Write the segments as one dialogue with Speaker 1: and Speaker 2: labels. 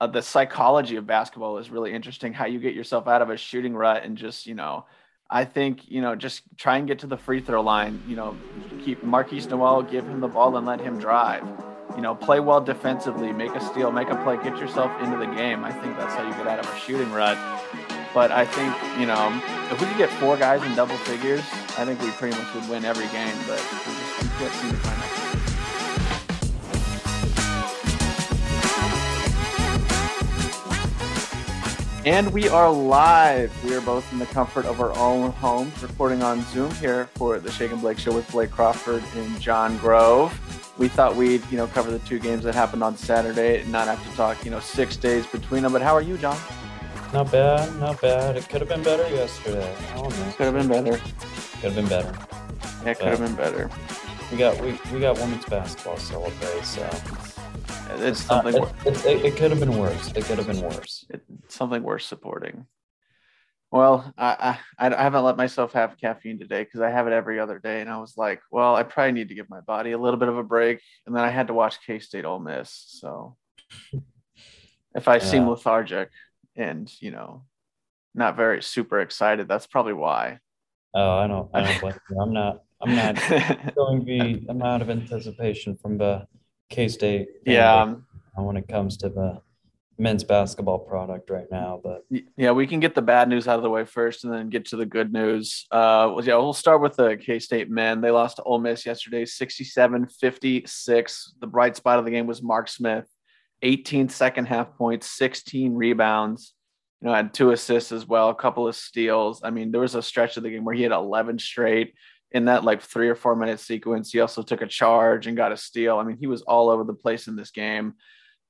Speaker 1: uh, the psychology of basketball is really interesting. How you get yourself out of a shooting rut and just you know, I think you know just try and get to the free throw line. You know, keep Markquis Nowell, give him the ball and let him drive. You know, play well defensively, make a steal, make a play, get yourself into the game. I think that's how you get out of a shooting rut. But I think, you know, if we could get four guys in double figures, I think we pretty much would win every game. But we just we can't seem to find that. And we are live. We are both in the comfort of our own homes, recording on Zoom here for the Shake and Blake show with Blake Crawford and Jon Grove. We thought we'd, you know, cover the two games that happened on Saturday and not have to talk, you know, six days between them. But how are you, Jon?
Speaker 2: Not bad, not bad. It could have been better yesterday. I don't know.
Speaker 1: Could have been better.
Speaker 2: Could have been better.
Speaker 1: Yeah, could have been better.
Speaker 2: We got we, we got women's basketball celebrate, so
Speaker 1: It's
Speaker 2: uh,
Speaker 1: something.
Speaker 2: it, it, it, it could have been worse. It could have been worse.
Speaker 1: something worth supporting. Well, I, I I haven't let myself have caffeine today because I have it every other day, and I was like, well, I probably need to give my body a little bit of a break, and then I had to watch K State Ole Miss, so if I seem lethargic and you know not very super excited, that's probably why.
Speaker 2: Oh, I don't I don't blame you. I'm not I'm not going to be I'm out of anticipation from the K State
Speaker 1: yeah, um,
Speaker 2: when it comes to the men's basketball product right now. But
Speaker 1: Yeah, we can get the bad news out of the way first and then get to the good news. Uh, well, yeah, we'll start with the K State men. They lost to Ole Miss yesterday, 67 56. The bright spot of the game was Mark Smith, 18 second half points, 16 rebounds, you know, had two assists as well, a couple of steals. I mean, there was a stretch of the game where he had 11 straight in that like three or four minute sequence. He also took a charge and got a steal. I mean, he was all over the place in this game.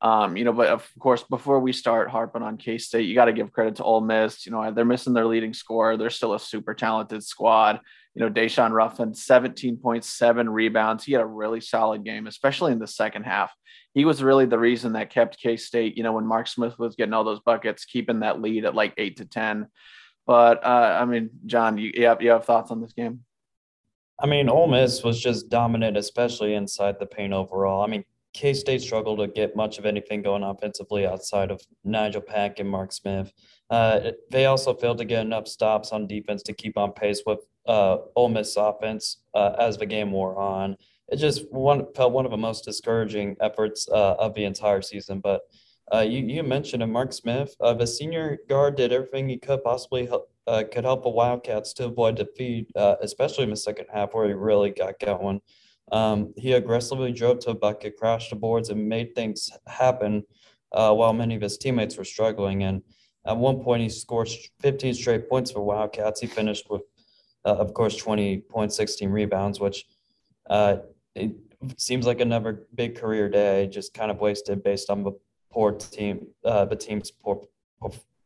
Speaker 1: Um, you know, but of course, before we start harping on K State, you got to give credit to Ole Miss. You know, they're missing their leading scorer. They're still a super talented squad. You know, Daeshun Ruffin, 17.7 rebounds. He had a really solid game, especially in the second half. He was really the reason that kept K State, you know, when Mark Smith was getting all those buckets, keeping that lead at like eight to 10. But uh, I mean, Jon, you, you, have, you have thoughts on this game?
Speaker 2: I mean, Ole Miss was just dominant, especially inside the paint overall. I mean, K State struggled to get much of anything going offensively outside of Nigel Pack and Mark Smith. Uh, they also failed to get enough stops on defense to keep on pace with uh, Ole Miss offense uh, as the game wore on. It just one felt one of the most discouraging efforts uh, of the entire season. But uh, you you mentioned Mark Smith, uh, the senior guard did everything he could possibly help, uh, could help the Wildcats to avoid defeat, uh, especially in the second half where he really got going. Um, he aggressively drove to a bucket, crashed the boards, and made things happen uh, while many of his teammates were struggling. And at one point, he scored 15 straight points for Wildcats. He finished with, uh, of course, 20 points, 16 rebounds, which uh, it seems like another big career day, just kind of wasted based on the poor team, uh, the team's poor,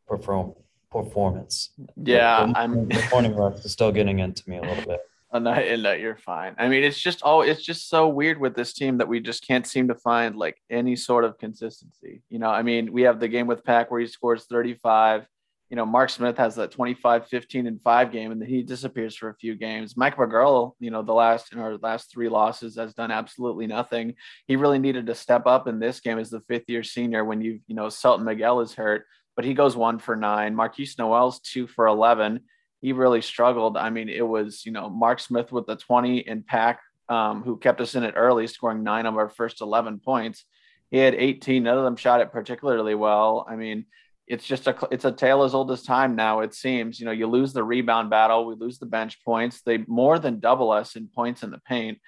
Speaker 2: poor performance.
Speaker 1: Yeah,
Speaker 2: the,
Speaker 1: I'm.
Speaker 2: the morning rush is still getting into me a little bit.
Speaker 1: Oh, no, no, you're fine. I mean, it's just oh, it's just so weird with this team that we just can't seem to find like any sort of consistency. You know, I mean, we have the game with Pack where he scores 35. You know, Mark Smith has that 25, 15, and five game, and then he disappears for a few games. Mike McGuirl, you know, the last in our last three losses has done absolutely nothing. He really needed to step up in this game as the fifth year senior when you, you know, Selton Miguel is hurt, but he goes one for nine. Markquis Nowell's two for 11 he really struggled. I mean, it was, you know, Mark Smith with the 20 and Pack, um, who kept us in it early, scoring nine of our first 11 points. He had 18. None of them shot it particularly well. I mean, it's just a it's a tale as old as time now. It seems you know you lose the rebound battle, we lose the bench points. They more than double us in points in the paint.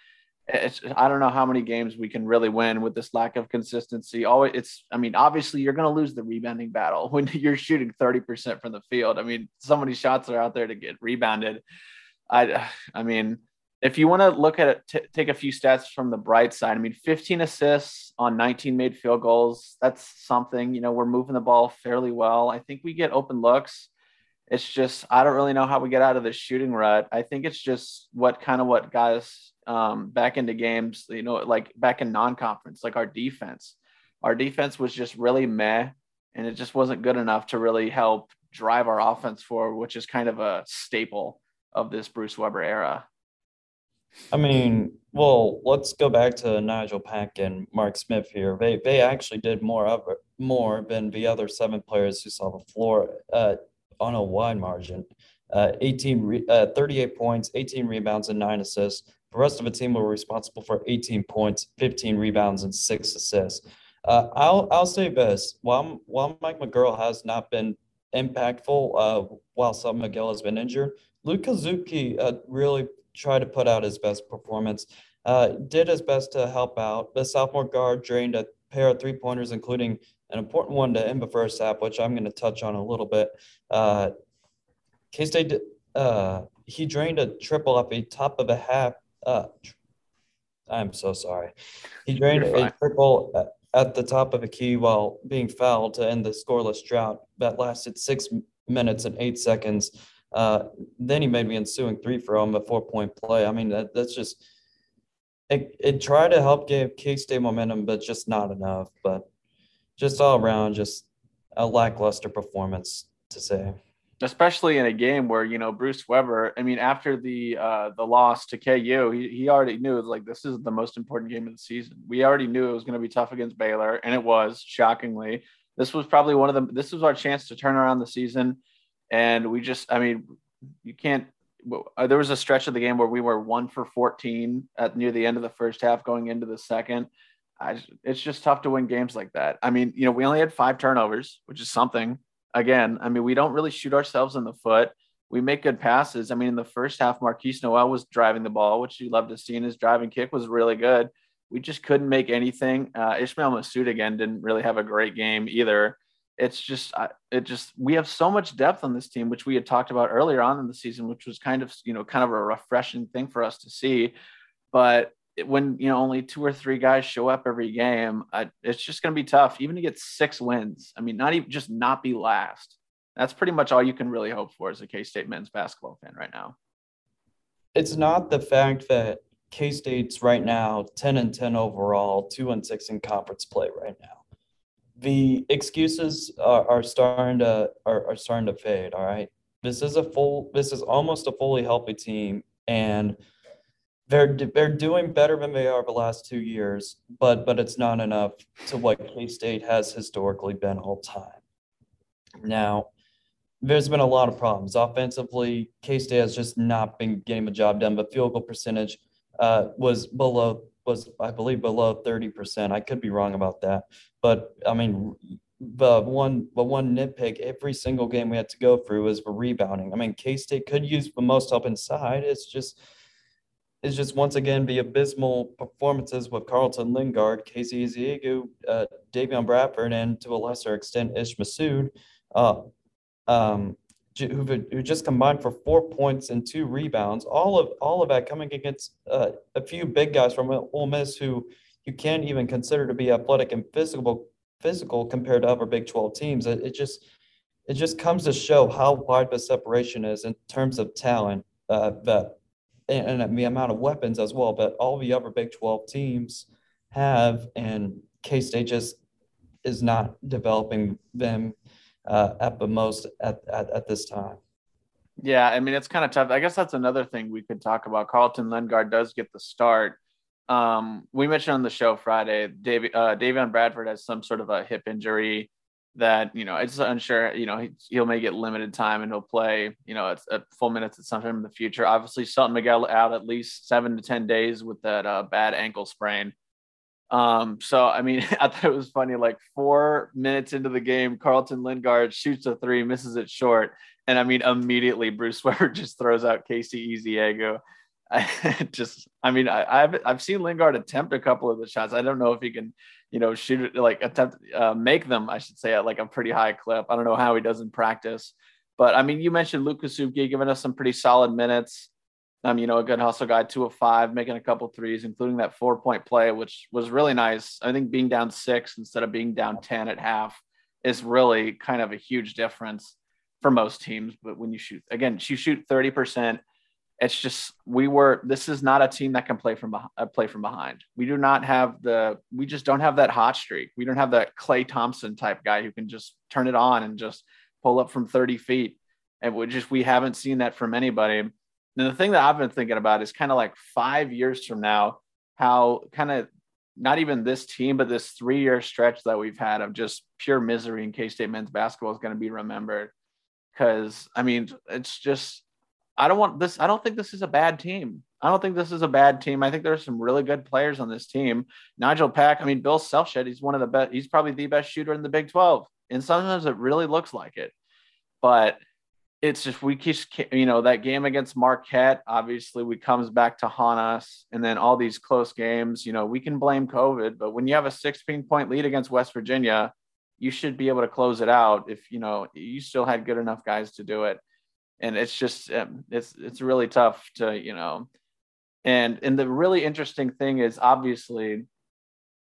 Speaker 1: It's, I don't know how many games we can really win with this lack of consistency. Always, it's. I mean, obviously, you're going to lose the rebounding battle when you're shooting 30% from the field. I mean, so many shots are out there to get rebounded. I, I mean, if you want to look at it, t- take a few stats from the bright side. I mean, 15 assists on 19 made field goals. That's something. You know, we're moving the ball fairly well. I think we get open looks. It's just I don't really know how we get out of this shooting rut. I think it's just what kind of what guys um, back into games, you know, like back in non-conference, like our defense. Our defense was just really meh, and it just wasn't good enough to really help drive our offense forward, which is kind of a staple of this Bruce Weber era.
Speaker 2: I mean, Well, let's go back to Nigel Pack and Mark Smith here. They they actually did more of more than the other seven players who saw the floor uh, on a wide margin. Uh, 18, re, uh, 38 points, 18 rebounds, and nine assists. The rest of the team were responsible for 18 points, 15 rebounds, and six assists. Uh, I'll I'll say this: while while Mike McGuirl has not been impactful, uh, while Sub Miguel has been injured, Luke Kasubke uh, really tried to put out his best performance. Uh, did his best to help out. The sophomore guard drained a pair of three pointers, including an important one to end the first half, which I'm going to touch on a little bit. Uh, K State, uh, he drained a triple at the top of the half. Uh, I'm so sorry. He drained a triple at the top of a key while being fouled to end the scoreless drought that lasted six minutes and eight seconds. Uh, then he made the ensuing three for him, a four point play. I mean, that, that's just it, it tried to help give K State momentum, but just not enough. But just all around, just a lackluster performance to say.
Speaker 1: Especially in a game where you know Bruce Weber. I mean, after the uh, the loss to KU, he, he already knew like this is the most important game of the season. We already knew it was going to be tough against Baylor, and it was shockingly. This was probably one of the. This was our chance to turn around the season, and we just. I mean, you can't. Uh, there was a stretch of the game where we were one for 14 at near the end of the first half, going into the second I, it's just tough to win games like that. I mean, you know, we only had five turnovers, which is something. Again, I mean, we don't really shoot ourselves in the foot. We make good passes. I mean, in the first half, Markquis Nowell was driving the ball, which you love to see, and his driving kick was really good. We just couldn't make anything. Uh, Ismael Massoud again didn't really have a great game either. It's just, it just, we have so much depth on this team, which we had talked about earlier on in the season, which was kind of, you know, kind of a refreshing thing for us to see. But when you know only two or three guys show up every game, I, it's just going to be tough, even to get six wins. I mean, not even just not be last. That's pretty much all you can really hope for as a K State men's basketball fan right now.
Speaker 2: It's not the fact that K State's right now 10 and 10 overall, two and six in conference play right now. The excuses are, are starting to are, are starting to fade. All right. This is a full this is almost a fully healthy team. And they're they're doing better than they are the last two years, but but it's not enough to what K State has historically been all time. Now, there's been a lot of problems offensively. K State has just not been getting the job done. But field goal percentage uh, was below was I believe below thirty percent. I could be wrong about that, but I mean. The one, the one nitpick every single game we had to go through was the rebounding. I mean, K State could use the most help inside. It's just is just once again the abysmal performances with Carlton Linguard, Kaosi Ezeagu, uh, Davion Bradford, and to a lesser extent Ish Massoud, uh, um, who, who just combined for four points and two rebounds. All of all of that coming against uh, a few big guys from Ole Miss who you can't even consider to be athletic and physical physical compared to other Big 12 teams. It, it just it just comes to show how wide the separation is in terms of talent uh, that and, and the amount of weapons as well. But all the other Big 12 teams have, and K State just is not developing them uh, at the most at, at, at this time.
Speaker 1: Yeah, I mean it's kind of tough. I guess that's another thing we could talk about. Carlton Linguard does get the start. Um, we mentioned on the show Friday, Dave, uh, Davion Bradford has some sort of a hip injury that you know it's unsure you know he, he'll may get limited time and he'll play you know at, at full minutes at some time in the future. Obviously Selton Miguel out at least seven to ten days with that uh, bad ankle sprain. Um so i mean i thought it was funny like four minutes into the game carlton Linguard shoots a three misses it short. And i mean immediately bruce weber just throws out kaosi ezeagu I just, I mean, I, have I've seen Linguard attempt a couple of the shots. I don't know if he can, you know, shoot like attempt uh, make them. I should say at like a pretty high clip. I don't know how he does in practice, but I mean, you mentioned Luke Kasubke giving us some pretty solid minutes. Um, you know, a good hustle guy, two of five, making a couple threes, including that four point play, which was really nice. I think being down six instead of being down 10 at half is really kind of a huge difference for most teams. But when you shoot, again, you shoot 30%, it's just we were this is not a team that can play from uh, play from behind. We do not have the we just don't have that hot streak. We don't have that Klay Thompson type guy who can just turn it on and just pull up from 30 feet. And we just we haven't seen that from anybody. And the thing that I've been thinking about is kind of like five years from now, how kind of not even this team, but this three year stretch that we've had of just pure misery in K State men's basketball is going to be remembered. Because, I mean, it's just, I don't want this. I don't think this is a bad team. I don't think this is a bad team. I think there's some really good players on this team. Nigel Pack, I mean, Bill Self said, he's one of the best, he's probably the best shooter in the Big 12. And sometimes it really looks like it. But it's just we keep you know that game against Marquette obviously we comes back to haunt us and then all these close games you know we can blame COVID but when you have a 16 point lead against West Virginia you should be able to close it out if you know you still had good enough guys to do it and it's just um, it's it's really tough to you know and and the really interesting thing is obviously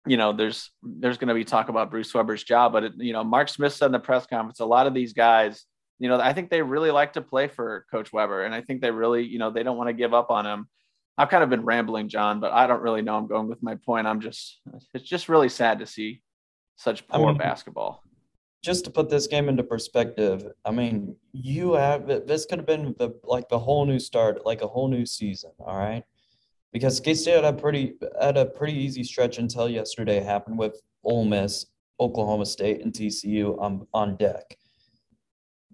Speaker 1: you know there's there's going to be talk about Bruce Weber's job but it, you know Mark Smith said in the press conference a lot of these guys you know, I think they really like to play for Coach Weber, and I think they really, you know, they don't want to give up on him. I've kind of been rambling, Jon, but I don't really know I'm going with my point. I'm just, it's just really sad to see such poor I mean, basketball.
Speaker 2: Just to put this game into perspective, I mean, you have this could have been the like the whole new start, like a whole new season. All right, because K State had a pretty had a pretty easy stretch until yesterday happened with Ole Miss, Oklahoma State, and TCU on on deck.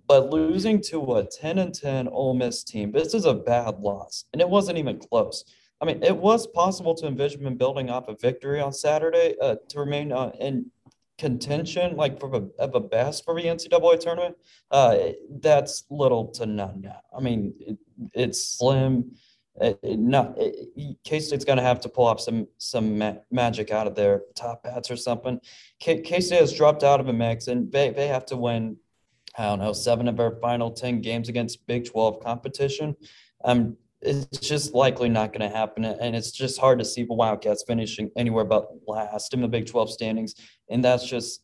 Speaker 2: But losing to a 10 and 10 Ole Miss team, this is a bad loss. And it wasn't even close. I mean, it was possible to envision them building off a victory on Saturday uh, to remain uh, in contention, like for a, of a best for the NCAA tournament. Uh, that's little to none now. I mean, it, it's slim. It, it not K State's going to have to pull off some some ma- magic out of their top hats or something. K State has dropped out of a mix, and they, they have to win I don't know, seven of their final 10 games against Big 12 competition. Um, it's just likely not going to happen. And it's just hard to see the Wildcats finishing anywhere but last in the Big 12 standings. And that's just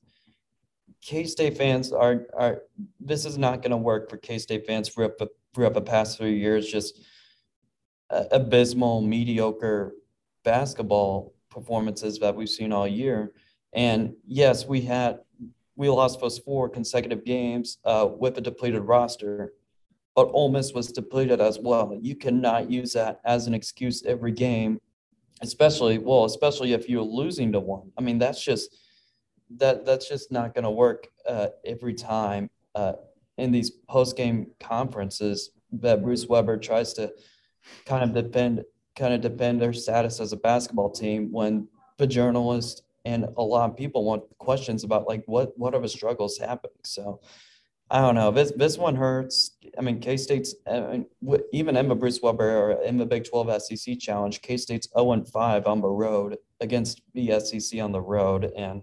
Speaker 2: K State fans are, are this is not going to work for K State fans for up, for up the past few years. Just abysmal, mediocre basketball performances that we've seen all year. And yes, we had we lost those four consecutive games uh, with a depleted roster, but Ole Miss was depleted as well. You cannot use that as an excuse every game, especially well, especially if you're losing to one. I mean, that's just that that's just not going to work uh, every time uh, in these post game conferences that Bruce Weber tries to kind of defend kind of defend their status as a basketball team when the journalist and a lot of people want questions about like what what are the struggles happening so i don't know. This this one hurts. I mean k-state's I mean, even emma bruce weber or in the big 12 sec challenge k-state's 0 and 5 on the road against the sec on the road. And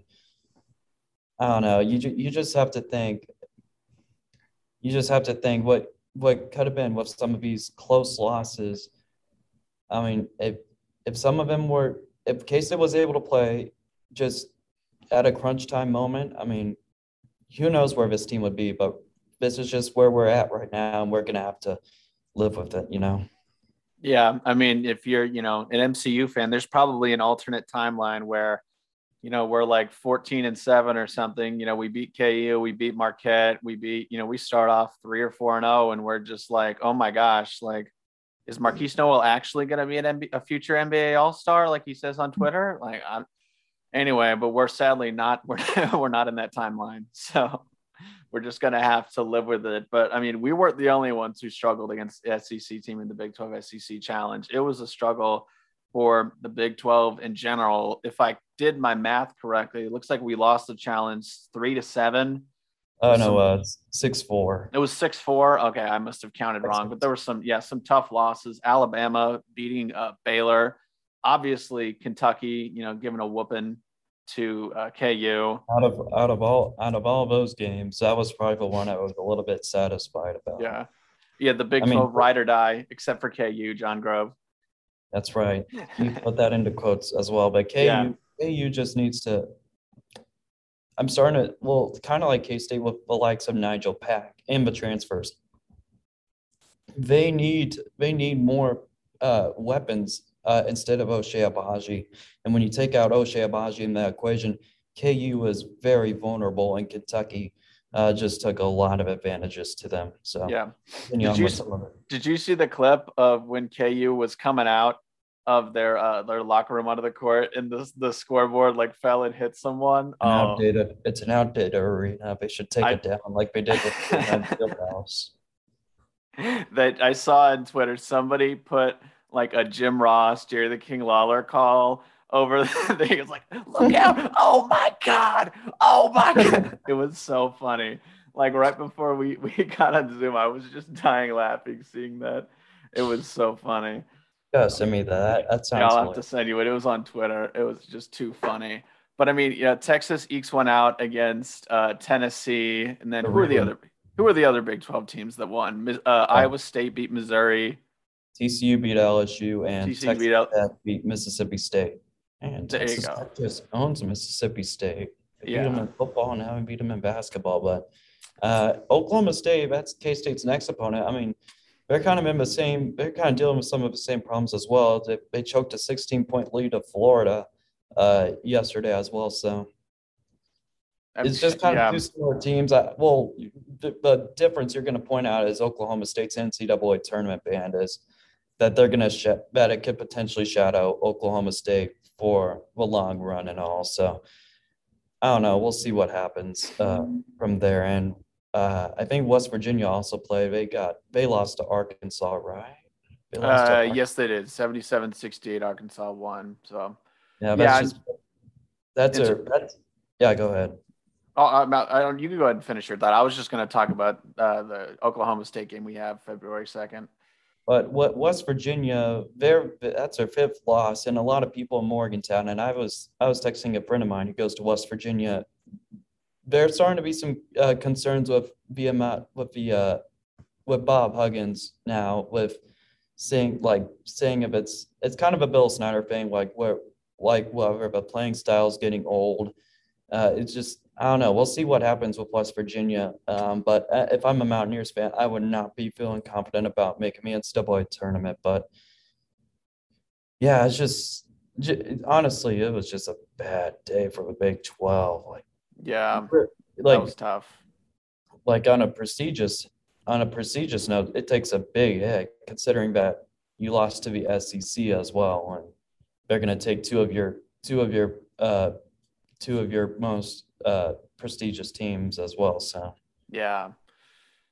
Speaker 2: i don't know. You, you just have to think you just have to think what what could have been with some of these close losses. I mean if if some of them were if K-State was able to play just at a crunch time moment, I mean, who knows where this team would be, but this is just where we're at right now, and we're gonna have to live with it, you know.
Speaker 1: Yeah, I mean, if you're, you know, an MCU fan, there's probably an alternate timeline where, you know, we're like 14 and seven or something. You know, we beat KU, we beat Marquette, we beat, you know, we start off three or four and zero, oh, and we're just like, oh my gosh, like, is Markquis Nowell actually going to be an NBA, a future NBA All Star, like he says on Twitter? Like, I'm, anyway, but we're sadly not we're we're not in that timeline. So we're just gonna have to live with it. But I mean, we weren't the only ones who struggled against the SEC team in the Big 12 SEC challenge. It was a struggle for the Big 12 in general. If I did my math correctly, it looks like we lost the challenge three to seven.
Speaker 2: Oh uh, no, uh, six four.
Speaker 1: It was six four. Okay, I must have counted wrong, but there were some yeah some tough losses. Alabama beating uh, Baylor, obviously Kentucky, you know, giving a whooping to uh, KU.
Speaker 2: Out of out of all out of all those games, that was probably the one I was a little bit satisfied about.
Speaker 1: Yeah, yeah, the Big I 12 mean, ride or die, except for KU, Jon Grove.
Speaker 2: That's right. You put that into quotes as well, but KU yeah. KU just needs to. I'm starting to well, kind of like K State with the likes of Nigel Pack and the transfers. They need they need more uh, weapons uh, instead of Ochai Agbaji. And when you take out Ochai Agbaji in that equation, KU was very vulnerable and Kentucky uh, just took a lot of advantages to them. So
Speaker 1: yeah. Did you, did you see the clip of when KU was coming out of their uh, their locker room onto the court, and the the scoreboard like fell and hit someone.
Speaker 2: An outdated. It's an outdated arena. They should take
Speaker 1: I-
Speaker 2: it down like they did with the Fieldhouse.
Speaker 1: that I saw on Twitter. Somebody put like a Jim Ross, Jerry the King Lawler call over the thing. It was like, look out! Oh my god! Oh my god! It was so funny. Like right before we we got on Zoom, I was just dying laughing seeing that. It was so funny.
Speaker 2: Yeah, send me that. That
Speaker 1: Yeah,
Speaker 2: sounds.
Speaker 1: I'll have to send you it. It was on Twitter. It was just too funny. But I mean, yeah, Texas ekes one out against uh, Tennessee, and then who are the other? Who are the other Big Twelve teams that won? Uh, Iowa State beat Missouri.
Speaker 2: TCU beat LSU and
Speaker 1: TCU
Speaker 2: Texas
Speaker 1: beat L-
Speaker 2: Tech beat Mississippi State. And
Speaker 1: There you
Speaker 2: Texas
Speaker 1: go.
Speaker 2: Tech just owns Mississippi State. They beat them in football and now we beat them in basketball. But uh, Oklahoma State, that's K State's next opponent. I mean, they're kind of in the same. They're kind of dealing with some of the same problems as well. They, they choked a 16 point lead to Florida uh, yesterday as well. So it's just kind
Speaker 1: yeah,
Speaker 2: of two similar teams. I, well, the, the difference you're going to point out is Oklahoma State's NCAA tournament band is that they're going to sh- that it could potentially shadow Oklahoma State for the long run and all. So I don't know. We'll see what happens uh, from there. And uh, I think West Virginia also played. They got they lost to Arkansas, right? They lost to
Speaker 1: Uh,
Speaker 2: Ar-
Speaker 1: yes, they did. 77-68 Arkansas won. So
Speaker 2: yeah, that's
Speaker 1: yeah,
Speaker 2: just that's a that's yeah. Go ahead.
Speaker 1: oh, I'm out- I don't. You can go ahead and finish your thought. I was just going to talk about uh, the Oklahoma State game we have February second.
Speaker 2: But what West Virginia, that's their fifth loss, and a lot of people in Morgantown. And I was I was texting a friend of mine who goes to West Virginia. There's starting to be some uh, concerns with with the uh, with Bob Huggins now with saying like saying if it's it's kind of a Bill Snyder thing, like where like whatever the playing style is getting old. Uh, it's just I don't know. We'll see what happens with West Virginia. Um, but uh, if I'm a Mountaineers fan, I would not be feeling confident about making the NCAA tournament. But yeah, it's just j- honestly, it was just a bad day for the Big Twelve. Like,
Speaker 1: Yeah, that
Speaker 2: like
Speaker 1: was tough.
Speaker 2: like on a prestigious on a prestigious note, it takes a big hit considering that you lost to the SEC as well, and they're going to take two of your two of your uh, two of your most uh, prestigious teams as well. So
Speaker 1: Yeah.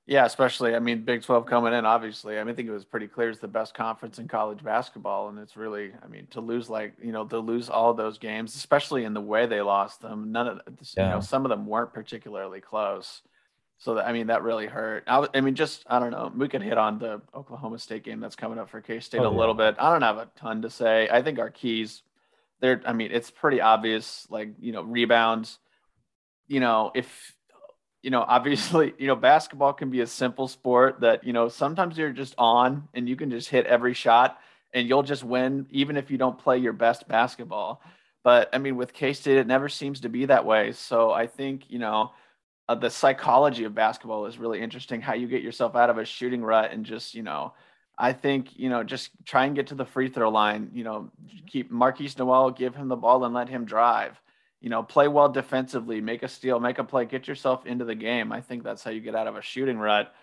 Speaker 1: Yeah, especially I mean Big 12 coming in obviously. I mean I think it was pretty clear it's the best conference in college basketball and it's really I mean to lose like, you know, to lose all those games, especially in the way they lost them. None of you
Speaker 2: Yeah.
Speaker 1: know, some of them weren't particularly close. So that, I mean that really hurt. I mean just I don't know, we could hit on the Oklahoma State game that's coming up for K-State
Speaker 2: Oh,
Speaker 1: a
Speaker 2: yeah.
Speaker 1: little bit. I don't have a ton to say. I think our keys they're I mean it's pretty obvious like, you know, rebounds you know, if you know, obviously, you know, basketball can be a simple sport that, you know, sometimes you're just on and you can just hit every shot and you'll just win even if you don't play your best basketball. But I mean, with K State, it never seems to be that way. So I think, you know, uh, the psychology of basketball is really interesting. How you get yourself out of a shooting rut and just, you know, I think, you know, just try and get to the free throw line, you know, keep Markquis Nowell, give him the ball and let him drive you know, play well defensively, make a steal, make a play, get yourself into the game. I think that's how you get out of a shooting rut.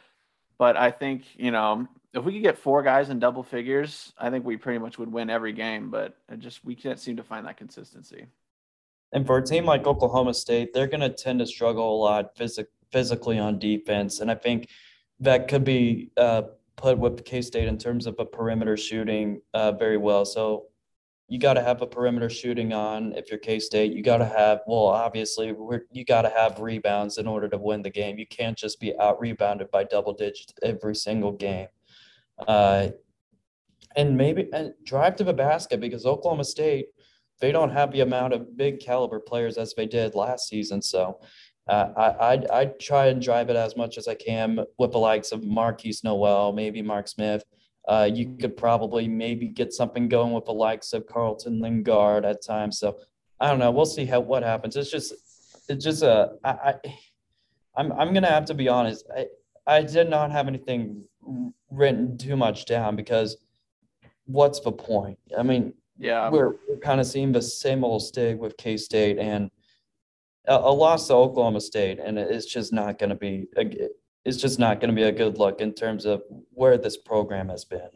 Speaker 1: But I think, you know, if we could get four guys in double figures, I think we pretty much would win every game. But just we can't seem to find that consistency.
Speaker 2: And for a team like Oklahoma State, they're going to tend to struggle a lot physic- physically on defense. And I think that could be uh, put with K State in terms of a perimeter shooting uh, very well. So you got to have a perimeter shooting on if you're K State. You got to have, well, obviously, you got to have rebounds in order to win the game. You can't just be out rebounded by double digits every single game. Uh, and maybe and drive to the basket because Oklahoma State they don't have the amount of big caliber players as they did last season. So uh, I I'd, I'd try and drive it as much as I can with the likes of Markquis Nowell, maybe Mark Smith. Uh, you could probably maybe get something going with the likes of Carlton Linguard at times. So I don't know. We'll see how what happens. It's just it's just a I, I I'm I'm gonna have to be honest. I I did not have anything written too much down because what's the point? I mean,
Speaker 1: Yeah,
Speaker 2: we're, we're kind of seeing the same old stig with K State and a, a loss to Oklahoma State, and it's just not going to be a, it's just not going to be a good look in terms of where this program has been.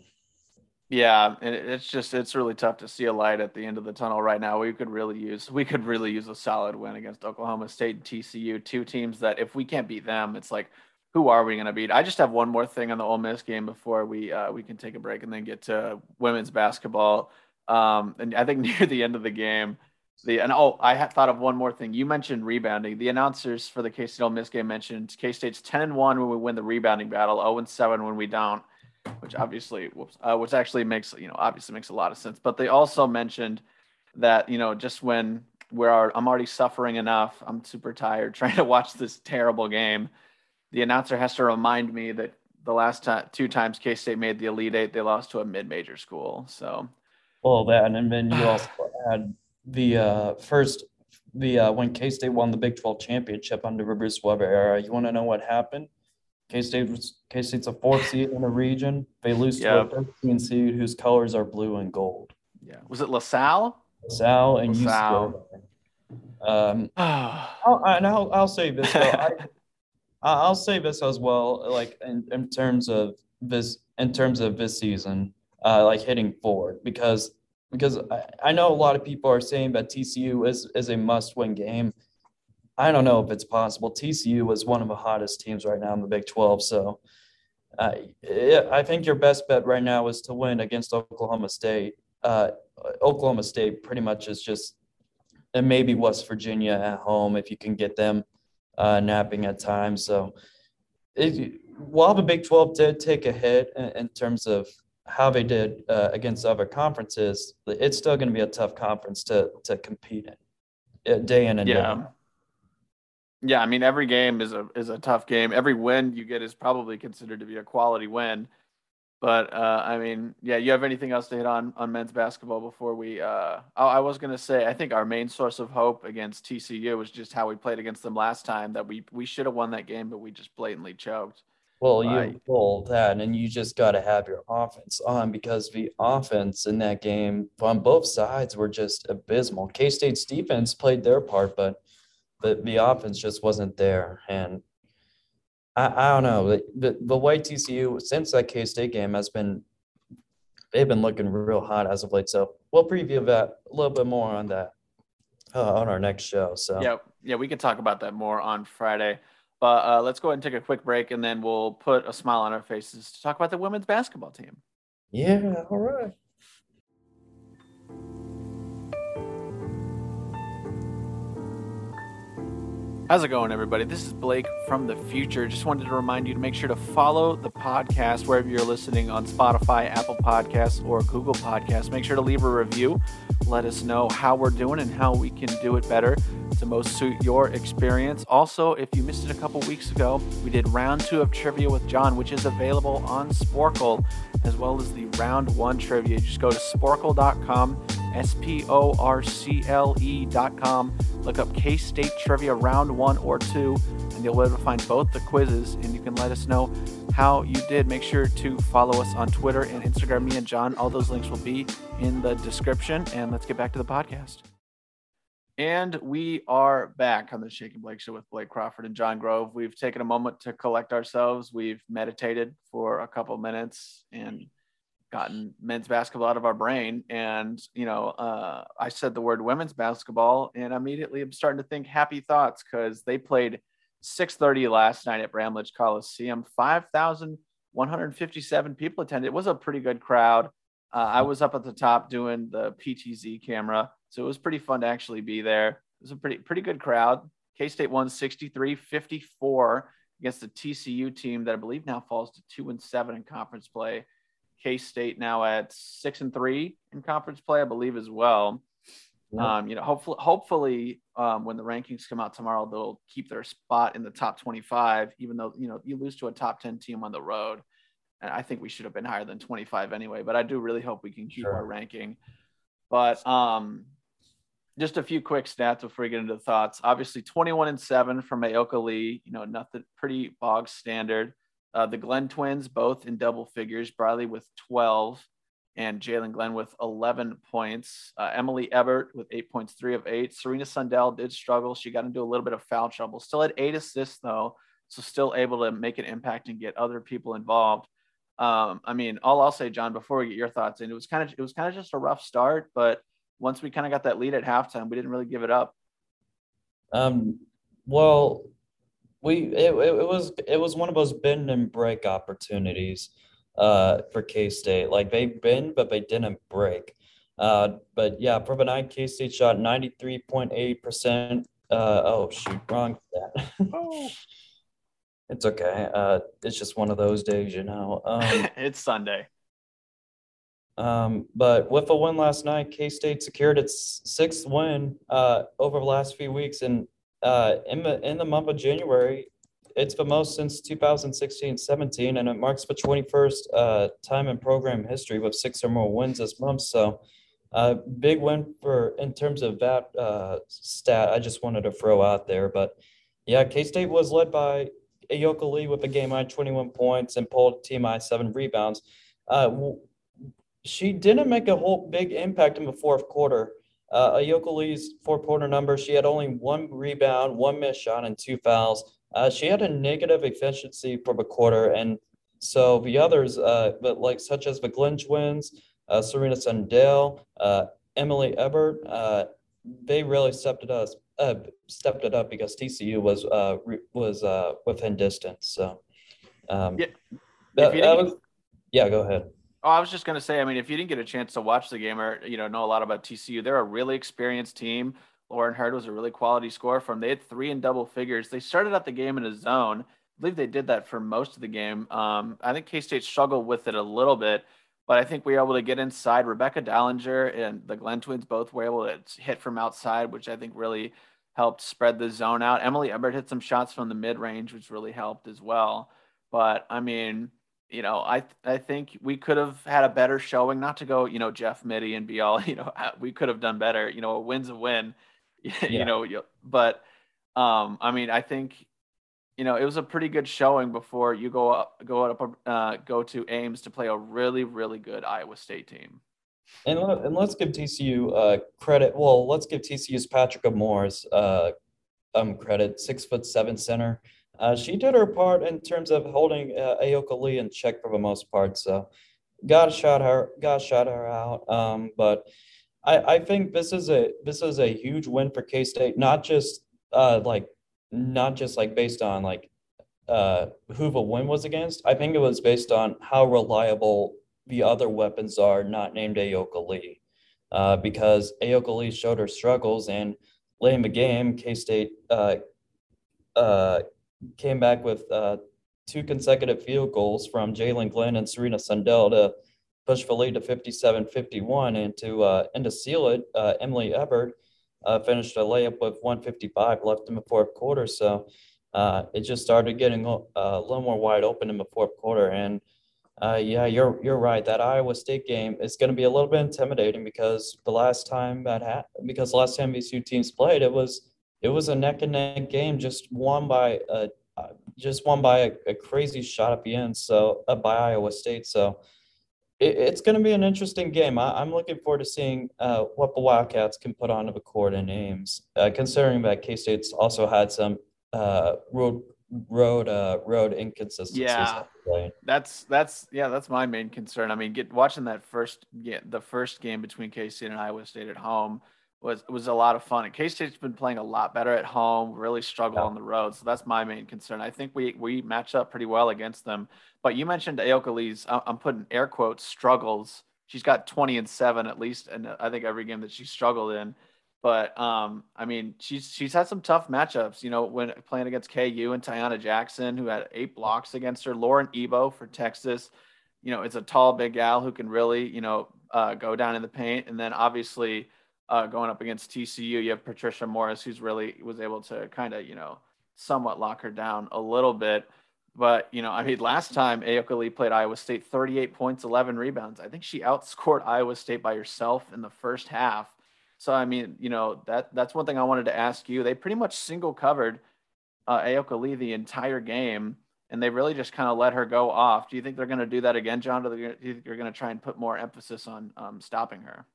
Speaker 1: Yeah, it's just it's really tough to see a light at the end of the tunnel right now. We could really use we could really use a solid win against Oklahoma State and TCU, two teams that if we can't beat them, it's like who are we going to beat? I just have one more thing on the Ole Miss game before we uh, we can take a break and then get to women's basketball. Um, and I think near the end of the game, the and oh, I had thought of one more thing. You mentioned rebounding. The announcers for the K State Ole Miss game mentioned K State's ten and one when we win the rebounding battle, zero and seven when we don't which obviously, whoops, uh, which actually makes you know obviously makes a lot of sense. But they also mentioned that you know just when we're I'm already suffering enough, I'm super tired trying to watch this terrible game. The announcer has to remind me that the last time two times K State made the Elite Eight, they lost to a mid-major school. So,
Speaker 2: well, that and then you also had the uh, first the uh, when K State won the Big 12 championship under the Bruce Weber era. You want to know what happened? K State was K State's a fourth seed in the region. They lose to a 13 seed whose colors are blue and gold.
Speaker 1: Yeah. Was it LaSalle?
Speaker 2: LaSalle and LaSalle. Um, I'll, and I'll, I'll say this though. I, I'll say this as well. Like in, in terms of this, in terms of this season, uh, like hitting forward, because because I, I know a lot of people are saying that TCU is is a must win game. I don't know if it's possible. TCU is one of the hottest teams right now in the Big 12. So uh, I think your best bet right now is to win against Oklahoma State. Uh, Oklahoma State pretty much is just, and maybe West Virginia at home if you can get them uh, napping at times. So it, while the Big 12 did take a hit in, in terms of how they did uh, against other conferences, it's still going to be a tough conference to to compete in uh, day in and yeah. day out.
Speaker 1: Yeah, I mean every game is a is a tough game. Every win you get is probably considered to be a quality win. But uh, I mean, yeah, you have anything else to hit on on men's basketball before we? Uh, oh, I was gonna say I think our main source of hope against TCU was just how we played against them last time. That we we should have won that game, but we just blatantly choked.
Speaker 2: Well, you pull that, and you just got to have your offense on because the offense in that game on both sides were just abysmal. K State's defense played their part, but the the offense just wasn't there. And I, I don't know the, the the white TCU since that K State game has been they've been looking real hot as of late. So we'll preview that a little bit more on that uh, on our next show. So
Speaker 1: yeah, yeah, we can talk about that more on Friday. But uh, let's go ahead and take a quick break, and then we'll put a smile on our faces to talk about the women's basketball team.
Speaker 2: Yeah, all right.
Speaker 1: How's it going, everybody? This is Blake from the future. Just wanted to remind you to make sure to follow the podcast wherever you're listening on Spotify, Apple Podcasts, or Google Podcasts. Make sure to leave a review. Let us know how we're doing and how we can do it better to most suit your experience. Also, if you missed it a couple weeks ago, we did round two of trivia with Jon, which is available on Sporcle, as well as the round one trivia. Just go to sporcle.com S P O R C L E.com. Look up K State Trivia Round 1 or 2, and you'll be able to find both the quizzes, and you can let us know how you did. Make sure to follow us on Twitter and Instagram, me and Jon. All those links will be in the description, and let's get back to the podcast. And we are back on the Shake and Blake show with Blake Crawford and Jon Grove. We've taken a moment to collect ourselves. We've meditated for a couple minutes and gotten men's basketball out of our brain. And, you know, uh, I said the word women's basketball and immediately I'm starting to think happy thoughts because they played 630 last night at Bramlage Coliseum, 5,157 people attended. It was a pretty good crowd. Uh, I was up at the top doing the PTZ camera. So it was pretty fun to actually be there. It was a pretty, pretty good crowd. K-State won 63 54 against the TCU team that I believe now falls to two and seven in conference play. K State now at six and three in conference play, I believe, as well. Um, you know, hopefully, hopefully, um, when the rankings come out tomorrow, they'll keep their spot in the top 25, even though you know you lose to a top 10 team on the road. And I think we should have been higher than 25 anyway. But I do really hope we can keep sure. our ranking. But um, just a few quick stats before we get into the thoughts. Obviously, 21 and seven from Ayoka Lee. You know, nothing pretty bog standard. Uh, the Glenn twins, both in double figures. Brylee with 12 and Jaelyn Glenn with 11 points. Uh, Emilee Ebert with eight points, three of eight. Serena Sundell did struggle. She got into a little bit of foul trouble. Still had eight assists, though. So still able to make an impact and get other people involved. um, I mean, all I'll say, Jon, before we get your thoughts in, it was kind of it was kind of just a rough start, but once we kind of got that lead at halftime, we didn't really give it up.
Speaker 2: Um, well, we it, it was it was one of those bend and break opportunities uh, for K State. Like they bend, but they didn't break. Uh, but yeah, for the night, K State shot ninety three point eight percent. Uh, oh shoot, wrong stat. oh. It's okay. Uh, it's just one of those days, you know. Um,
Speaker 1: it's Sunday.
Speaker 2: Um, but with a win last night, K State secured its sixth win uh, over the last few weeks, and uh, in the in the month of January, it's the most since 2016-17, and it marks the 21st uh, time in program history with six or more wins this month. So, uh, big win for in terms of that uh, stat. I just wanted to throw out there, but yeah, K State was led by Ayoka Lee with a game high 21 points and pulled team high seven rebounds. Uh, she didn't make a whole big impact in the fourth quarter. Uh, Ayoka Lee's fourth quarter number, she had only one rebound, one missed shot, and two fouls. Uh, she had a negative efficiency for the quarter, and so the others, uh, but like such as the Glenn twins, uh, Serena Sundell, uh, Emilee Ebert, uh, they really stepped it up. Uh, stepped it up because TCU was uh, re- was uh, within distance. So um, yeah, that was, yeah. Go ahead.
Speaker 1: Oh, I was just going to say, I mean, if you didn't get a chance to watch the game or, you know, know a lot about TCU, they're a really experienced team. Lauren Heard was a really quality scorer from. They had three in double figures. They started out the game in a zone. I believe they did that for most of the game. Um, I think K State struggled with it a little bit, but I think we were able to get inside. Rebekah Dallinger and the Glenn twins both were able to hit from outside, which I think really helped spread the zone out. Emilee Ebert hit some shots from the mid range, which really helped as well. But I mean, you know, I I think we could have had a better showing. Not to go, you know, Jeff Mittie and be all, you know, we could have done better. You know, a win's a win. you yeah. know, but um, I mean, I think, you know, it was a pretty good showing before you go up, go up, uh, go to Ames to play a really, really good Iowa State team.
Speaker 2: And, and let's give TCU uh, credit. Well, let's give TCU's Patrick Moore's uh, um, credit. Six foot seven center. Uh, she did her part in terms of holding uh, Ayoka Lee in check for the most part. So, got shot her, got shot her out. Um, but I, I think this is a this is a huge win for K State. Not just uh, like not just like based on like uh, who the win was against. I think it was based on how reliable the other weapons are, not named Ayoka Lee. Uh, because Ayoka Lee showed her struggles and late in the game, K State uh, uh, came back with uh, two consecutive field goals from Jaelyn Glenn and Serena Sundell to push the lead to 57-51 and to uh, and to seal it. Uh, Emilee Ebert uh, finished a layup with 155 left in the fourth quarter, so uh, it just started getting a little more wide open in the fourth quarter. And uh, yeah, you're you're right. That Iowa State game is going to be a little bit intimidating because the last time that ha- because the last time these two teams played, it was it was a neck and neck game, just won by a just won by a, a, crazy shot at the end. So uh, by Iowa State. So it, it's going to be an interesting game. I, am looking forward to seeing uh, what the Wildcats can put onto the court in Ames, uh, considering that K State's also had some uh, road road uh, road inconsistencies.
Speaker 1: Yeah, that's that's yeah, that's my main concern. I mean, get watching that first yeah, the first game between K State and Iowa State at home was was a lot of fun. And K State's been playing a lot better at home, really struggle yeah. on the road. So that's my main concern. I think we we match up pretty well against them. But you mentioned Ayoka Lee's, I'm putting air quotes, struggles. She's got 20 and seven at least, and I think every game that she struggled in. But um, I mean, she's she's had some tough matchups. You know, when playing against KU and Taiyanna Jackson, who had eight blocks against her. Lauren Ebo for Texas. You know, it's a tall, big gal who can really, you know, uh, go down in the paint. And then obviously, uh, going up against TCU, you have Patricia Morris, who's really was able to kind of, you know, somewhat lock her down a little bit. But, you know, I mean, last time Ayoka Lee played Iowa State, 38 points, 11 rebounds. I think she outscored Iowa State by herself in the first half. So, I mean, you know, that that's one thing I wanted to ask you. They pretty much single covered uh, Lee the entire game, and they really just kind of let her go off. Do you think they're going to do that again, Jon? Do you think they're going to try and put more emphasis on um, stopping her?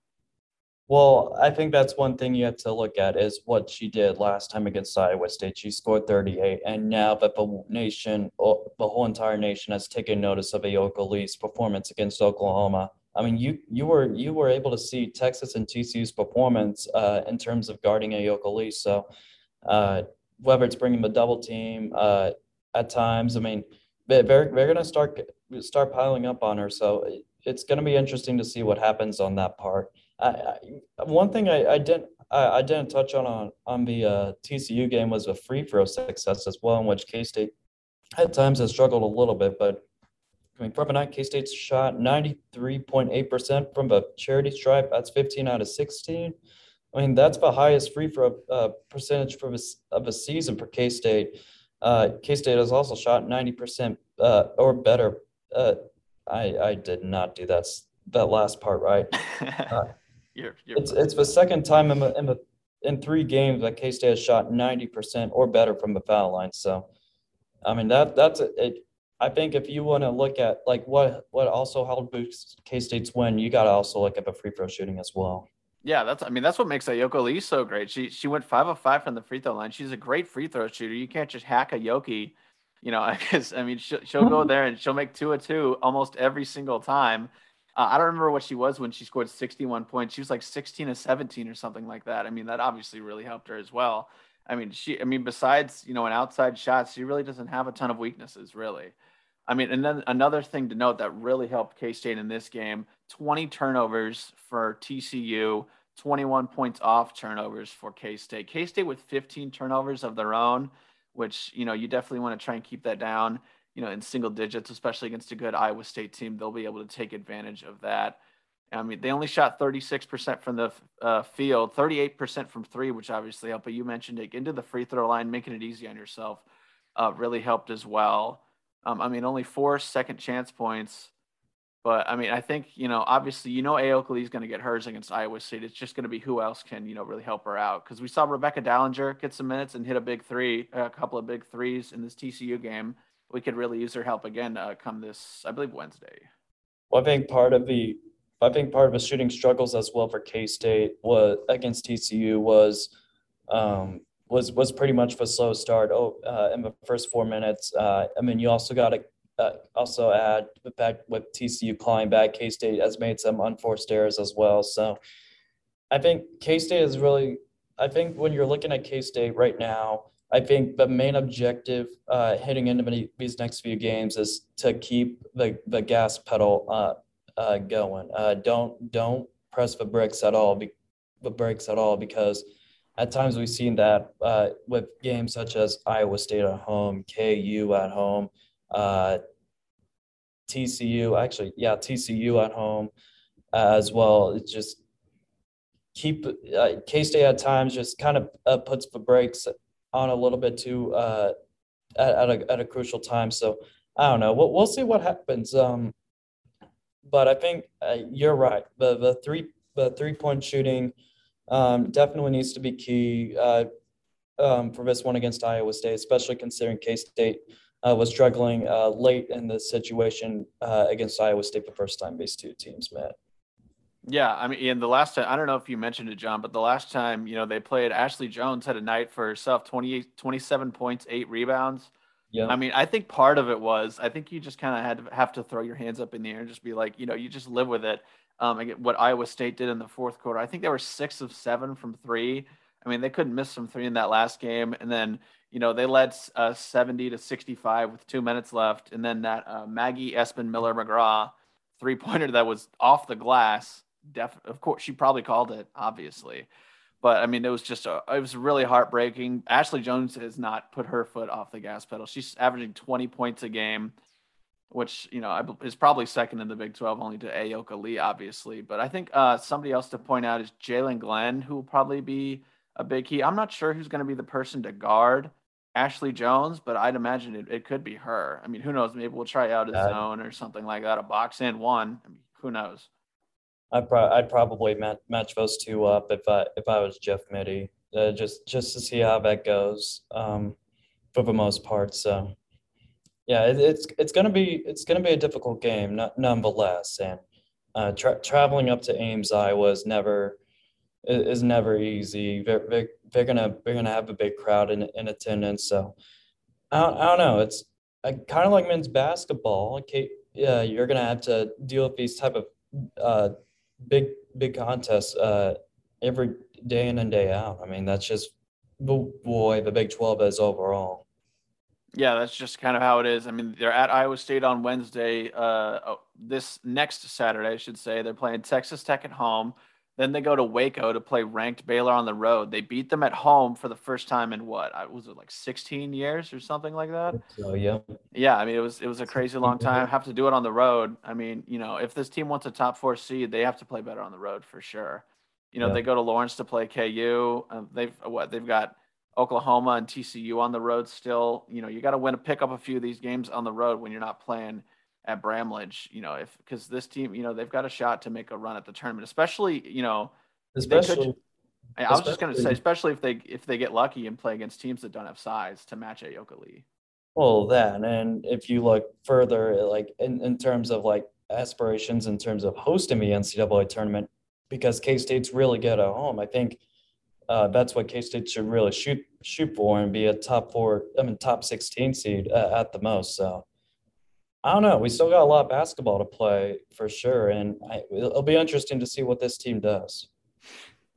Speaker 2: Well, I think that's one thing you have to look at is what she did last time against Iowa State. She scored 38, and now that the nation, the whole entire nation, has taken notice of Ayoka Lee's performance against Oklahoma. I mean, you you were you were able to see Texas and TCU's performance uh, in terms of guarding Ayoka Lee. So, uh, whether it's bringing the double team uh, at times, I mean, they're they're going to start start piling up on her. So it's going to be interesting to see what happens on that part. I, I, one thing I, I didn't I, I, didn't touch on on, on the uh, TCU game was a free throw success as well, in which K State at times has struggled a little bit. But I mean, from a night, K State shot 93.8% from the charity stripe. That's 15 out of 16. I mean, that's the highest free throw uh, percentage for this, of a season for K State. Uh, K State has also shot 90% uh, or better. Uh, I, I did not do that, that last part right. You're, you're it's it's the second time in in the in three games that K State has shot ninety percent or better from the foul line. So, I mean that that's it. I think if you want to look at like what what also helped boost K State's win, you got to also look at the free throw shooting as well.
Speaker 1: Yeah, that's I mean that's what makes Ayoka Lee so great. She she went five of five from the free throw line. She's a great free throw shooter. You can't just hack a Yoki, you know. Because I mean she'll, she'll go there and she'll make two of two almost every single time. Uh, I don't remember what she was when she scored 61 points. She was like 16 or 17 or something like that. I mean, that obviously really helped her as well. I mean, she, I mean, besides, you know, an outside shot, she really doesn't have a ton of weaknesses, really. I mean, and then another thing to note that really helped K State in this game 20 turnovers for TCU, 21 points off turnovers for K State. K State with 15 turnovers of their own, which, you know, you definitely want to try and keep that down you know, in single digits, especially against a good Iowa State team, they'll be able to take advantage of that. I mean, they only shot 36% from the uh, field, 38% from three, which obviously helped. But you mentioned it into the free throw line, making it easy on yourself, uh, really helped as well. Um, I mean, only four second chance points. But I mean, I think, you know, obviously, you know, Ayoka is going to get hers against Iowa State. It's just going to be who else can, you know, really help her out. Because we saw Rebekah Dallinger get some minutes and hit a big three, a couple of big threes in this TCU game we could really use her help again uh, come this, I believe, Wednesday.
Speaker 2: Well, I think part of the I think part of the shooting struggles as well for K State was against TCU was um, was was pretty much a slow start. Oh, uh, in the first four minutes. Uh, I mean, you also got to uh, also add the fact with TCU calling back, K State has made some unforced errors as well. So I think K State is really. I think when you're looking at K State right now, I think the main objective uh, heading into these next few games is to keep the, the gas pedal uh, uh, going. Uh, don't don't press the brakes at all. Be, the brakes at all because at times we've seen that uh, with games such as Iowa State at home, KU at home, uh, TCU actually yeah TCU at home as well. It's just keep K State at times just kind of puts the brakes on a little bit too uh, at, at, a, at a crucial time. So I don't know. We'll, we'll see what happens. Um, but I think uh, you're right. The, the three the three point shooting um, definitely needs to be key uh, um, for this one against Iowa State, especially considering K State uh, was struggling uh, late in the situation uh, against Iowa State the first time these two teams met.
Speaker 1: Yeah, I mean, and the last time, I don't know if you mentioned it, Jon, but the last time, you know, they played, Ashley Jones had a night for herself 28, 27 points, eight rebounds. Yeah. I mean, I think part of it was, I think you just kind of had to have to throw your hands up in the air and just be like, you know, you just live with it. Um, I get what Iowa State did in the fourth quarter, I think they were six of seven from three. I mean, they couldn't miss some three in that last game. And then, you know, they led uh, 70 to 65 with two minutes left. And then that uh, Maggie Espenmiller-McGraw three pointer that was off the glass def of course she probably called it obviously. But i mean it was just a, it was really heartbreaking. Ashley Jones has not put her foot off the gas pedal. She's averaging 20 points a game which you know is probably second in the big 12 only to ayoka lee obviously. But i think uh, somebody else to point out is Jaelyn Glenn who will probably be a big key. I'm not sure who's going to be the person to guard ashley Jones, but i'd imagine it, it could be her. I mean who knows? Maybe we'll try out a zone or something like that a box and one. I mean, who knows
Speaker 2: I'd, pro- I'd probably match, match those two up if I if I was Jeff Mittie, uh, just just to see how that goes um, for the most part. So yeah, it, it's it's gonna be it's gonna be a difficult game, not, nonetheless. And uh, tra- traveling up to Ames, Iowa is never is never easy. They're, they're, they're gonna they're gonna have a big crowd in, in attendance. So I don't, I don't know. It's kind of like men's basketball. Okay, yeah, you're gonna have to deal with these type of uh, big big contests uh, every day in and day out. I mean, that's just the the Big Twelve is overall.
Speaker 1: Yeah, that's just kind of how it is. I mean, they're at Iowa State on Wednesday. Uh, oh, this next Saturday, I should say, they're playing Texas Tech at home. Then they go to Waco to play ranked Baylor on the road. They beat them at home for the first time in what was it like 16 years or something like that?
Speaker 2: So yeah,
Speaker 1: yeah. I mean, it was it was a crazy long time. Have to do it on the road. I mean, you know, if this team wants a top four seed, they have to play better on the road for sure. You know, yeah. they go to Lawrence to play KU. Um, they've what they've got Oklahoma and TCU on the road still. You know, you got to win, pick up a few of these games on the road when you're not playing at Bramlage, you know, if because this team, you know, they've got a shot to make a run at the tournament, especially, you know,
Speaker 2: especially.
Speaker 1: Could, I was just going to say, especially if they if they get lucky and play against teams that don't have size to match Ayoka Lee.
Speaker 2: Well, then, and if you look further, like in, in terms of like aspirations in terms of hosting the NCAA tournament, because K State's really good at home. I think uh, that's what K State should really shoot shoot for and be a top four, I mean top sixteen seed uh, at the most. So I don't know. We still got a lot of basketball to play for sure, and I, it'll be interesting to see what this team does.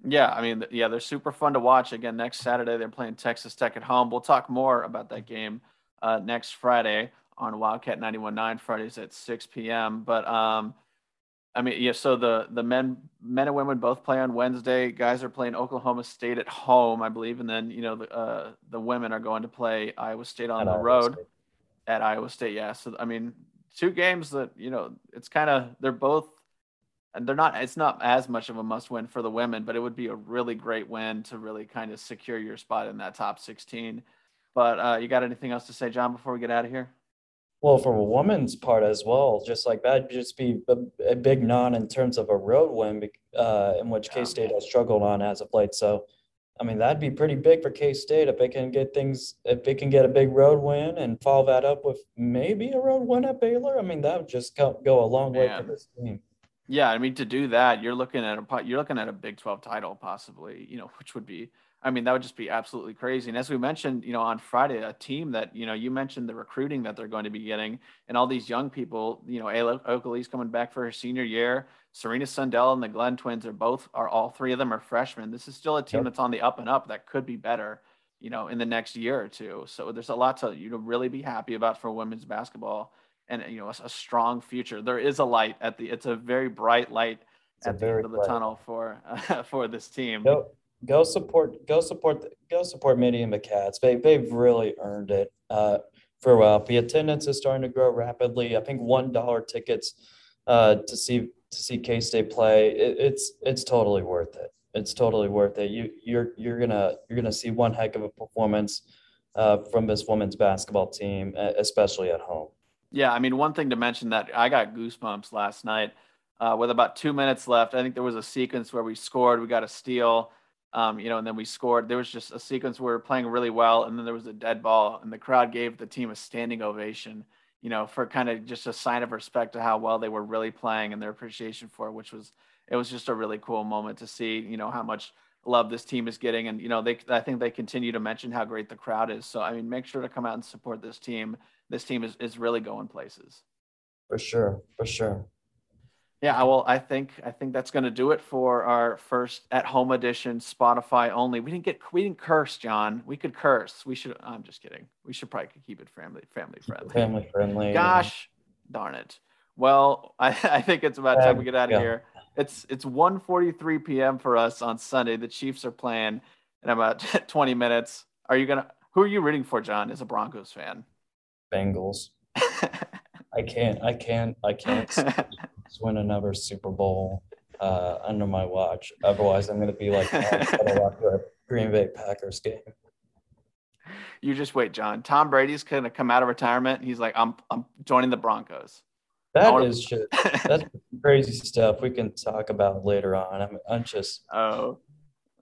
Speaker 1: Yeah, I mean, yeah, they're super fun to watch. Again, next Saturday they're playing Texas Tech at home. We'll talk more about that game uh, next Friday on Wildcat 91.9 Fridays at 6 p.m. But um, I mean, yeah. So the the men men and women both play on Wednesday. Guys are playing Oklahoma State at home, I believe, and then you know the uh, the women are going to play Iowa State on at the Iowa road. State at Iowa State. Yeah. So I mean, two games that you know it's kind of they're both and they're not it's not as much of a must win for the women but it would be a really great win to really kind of secure your spot in that top 16 but uh, you got anything else to say Jon before we get out of here
Speaker 2: well for a woman's part as well just like that just be a, big non in terms of a road win uh, in which k-state has struggled on as of late so I mean, that'd be pretty big for K State if they can get things, if they can get a big road win and follow that up with maybe a road win at Baylor. I mean, that would just go, go a long way for this team.
Speaker 1: Yeah, I mean, to do that, you're looking at a you're looking at a Big Twelve title possibly. You know, which would be, I mean, that would just be absolutely crazy. And as we mentioned, you know, on Friday, a team that you know you mentioned the recruiting that they're going to be getting, and all these young people. You know, Ayoka Lee's coming back for her senior year. Serena Sundell and the Glenn twins are both are all three of them are freshmen. This is still a team yep. that's on the up and up that could be better, you know, in the next year or two. So there's a lot to you know really be happy about for women's basketball and you know a, a strong future. There is a light at the it's a very bright light it's at the end of the tunnel for uh, for this team.
Speaker 2: Go, go support go support go support Mittie and the Cats. They they've really earned it. Uh, for a while. The attendance is starting to grow rapidly. I think one dollar tickets uh, to see to see K State play, it, it's it's totally worth it. It's totally worth it. You you're you're gonna you're gonna see one heck of a performance uh, from this women's basketball team, especially at home.
Speaker 1: Yeah, I mean, one thing to mention that I got goosebumps last night. Uh, with about two minutes left, I think there was a sequence where we scored. We got a steal, um, you know, and then we scored. There was just a sequence where we were playing really well, and then there was a dead ball, and the crowd gave the team a standing ovation you know, for kind of just a sign of respect to how well they were really playing and their appreciation for it, which was it was just a really cool moment to see, you know, how much love this team is getting. And, you know, they I think they continue to mention how great the crowd is. So I mean, make sure to come out and support this team. This team is, is really going places.
Speaker 2: For sure. For sure.
Speaker 1: Yeah, well, I think I think that's going to do it for our first at home edition Spotify only. We didn't get we didn't curse, Jon. We could curse. We should. I'm just kidding. We should probably keep it family family friendly.
Speaker 2: Family friendly.
Speaker 1: Gosh, darn it. Well, I, I think it's about time we get out of yeah. here. It's it's 1:43 p.m. for us on Sunday. The Chiefs are playing in about 20 minutes. Are you gonna? Who are you rooting for, Jon? As a Broncos fan.
Speaker 2: Bengals. I can't. I can't. I can't. win another Super Bowl uh, under my watch. Otherwise, I'm going to be like a Green Bay Packers game.
Speaker 1: You just wait, Jon. Tom Brady's going to come out of retirement. He's like, I'm, I'm joining the Broncos.
Speaker 2: That wanna... is shit. That's crazy stuff we can talk about later on. I'm, I'm just.
Speaker 1: Oh.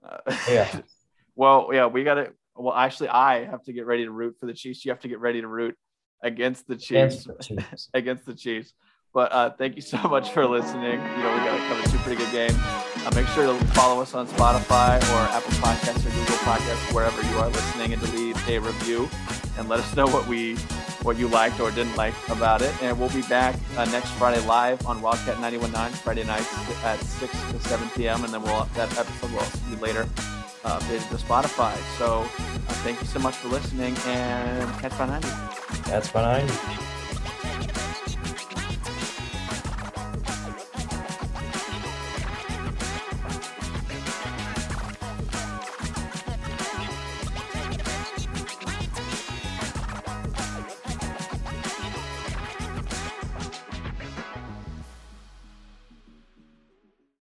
Speaker 1: Uh, yeah. well, yeah, we got to. Well, actually, I have to get ready to root for the Chiefs. You have to get ready to root against the Chiefs. Against the Chiefs. against the Chiefs. But uh, thank you so much for listening. You know, we got to cover two pretty good games. Uh, make sure to follow us on Spotify or Apple Podcasts or Google Podcasts, wherever you are listening, and to leave a review and let us know what we what you liked or didn't like about it. And we'll be back uh, next Friday live on Wildcat 91.9 Friday nights at 6 to 7 p.m. And then we'll that episode will be later uh, updated to Spotify. So uh, thank you so much for listening and catch by 90.
Speaker 2: Catch by 90.